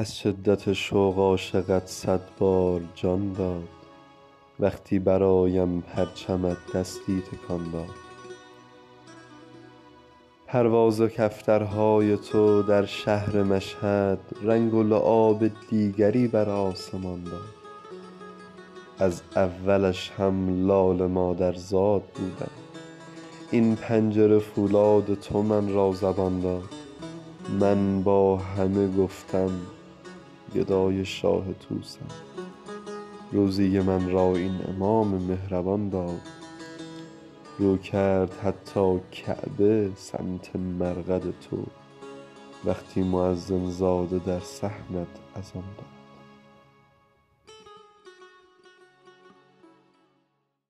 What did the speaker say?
از شدت شوق عاشقت صد بار جان داد. وقتی برایم پرچمت دستی تکان داد. پرواز کفترهای تو در شهر مشهد رنگ و لعاب دیگری بر آسمان داد. از اولش هم لال مادرزاد بودم. این پنجره فولاد تو من را زبان داد. من با همه گفتم گدای شاه طوسم روزی من را این امام مهربان داد. رو کرد حتی کعبه سمت مرقد تو. وقتی مؤذن زاده در صحنت اذان داد.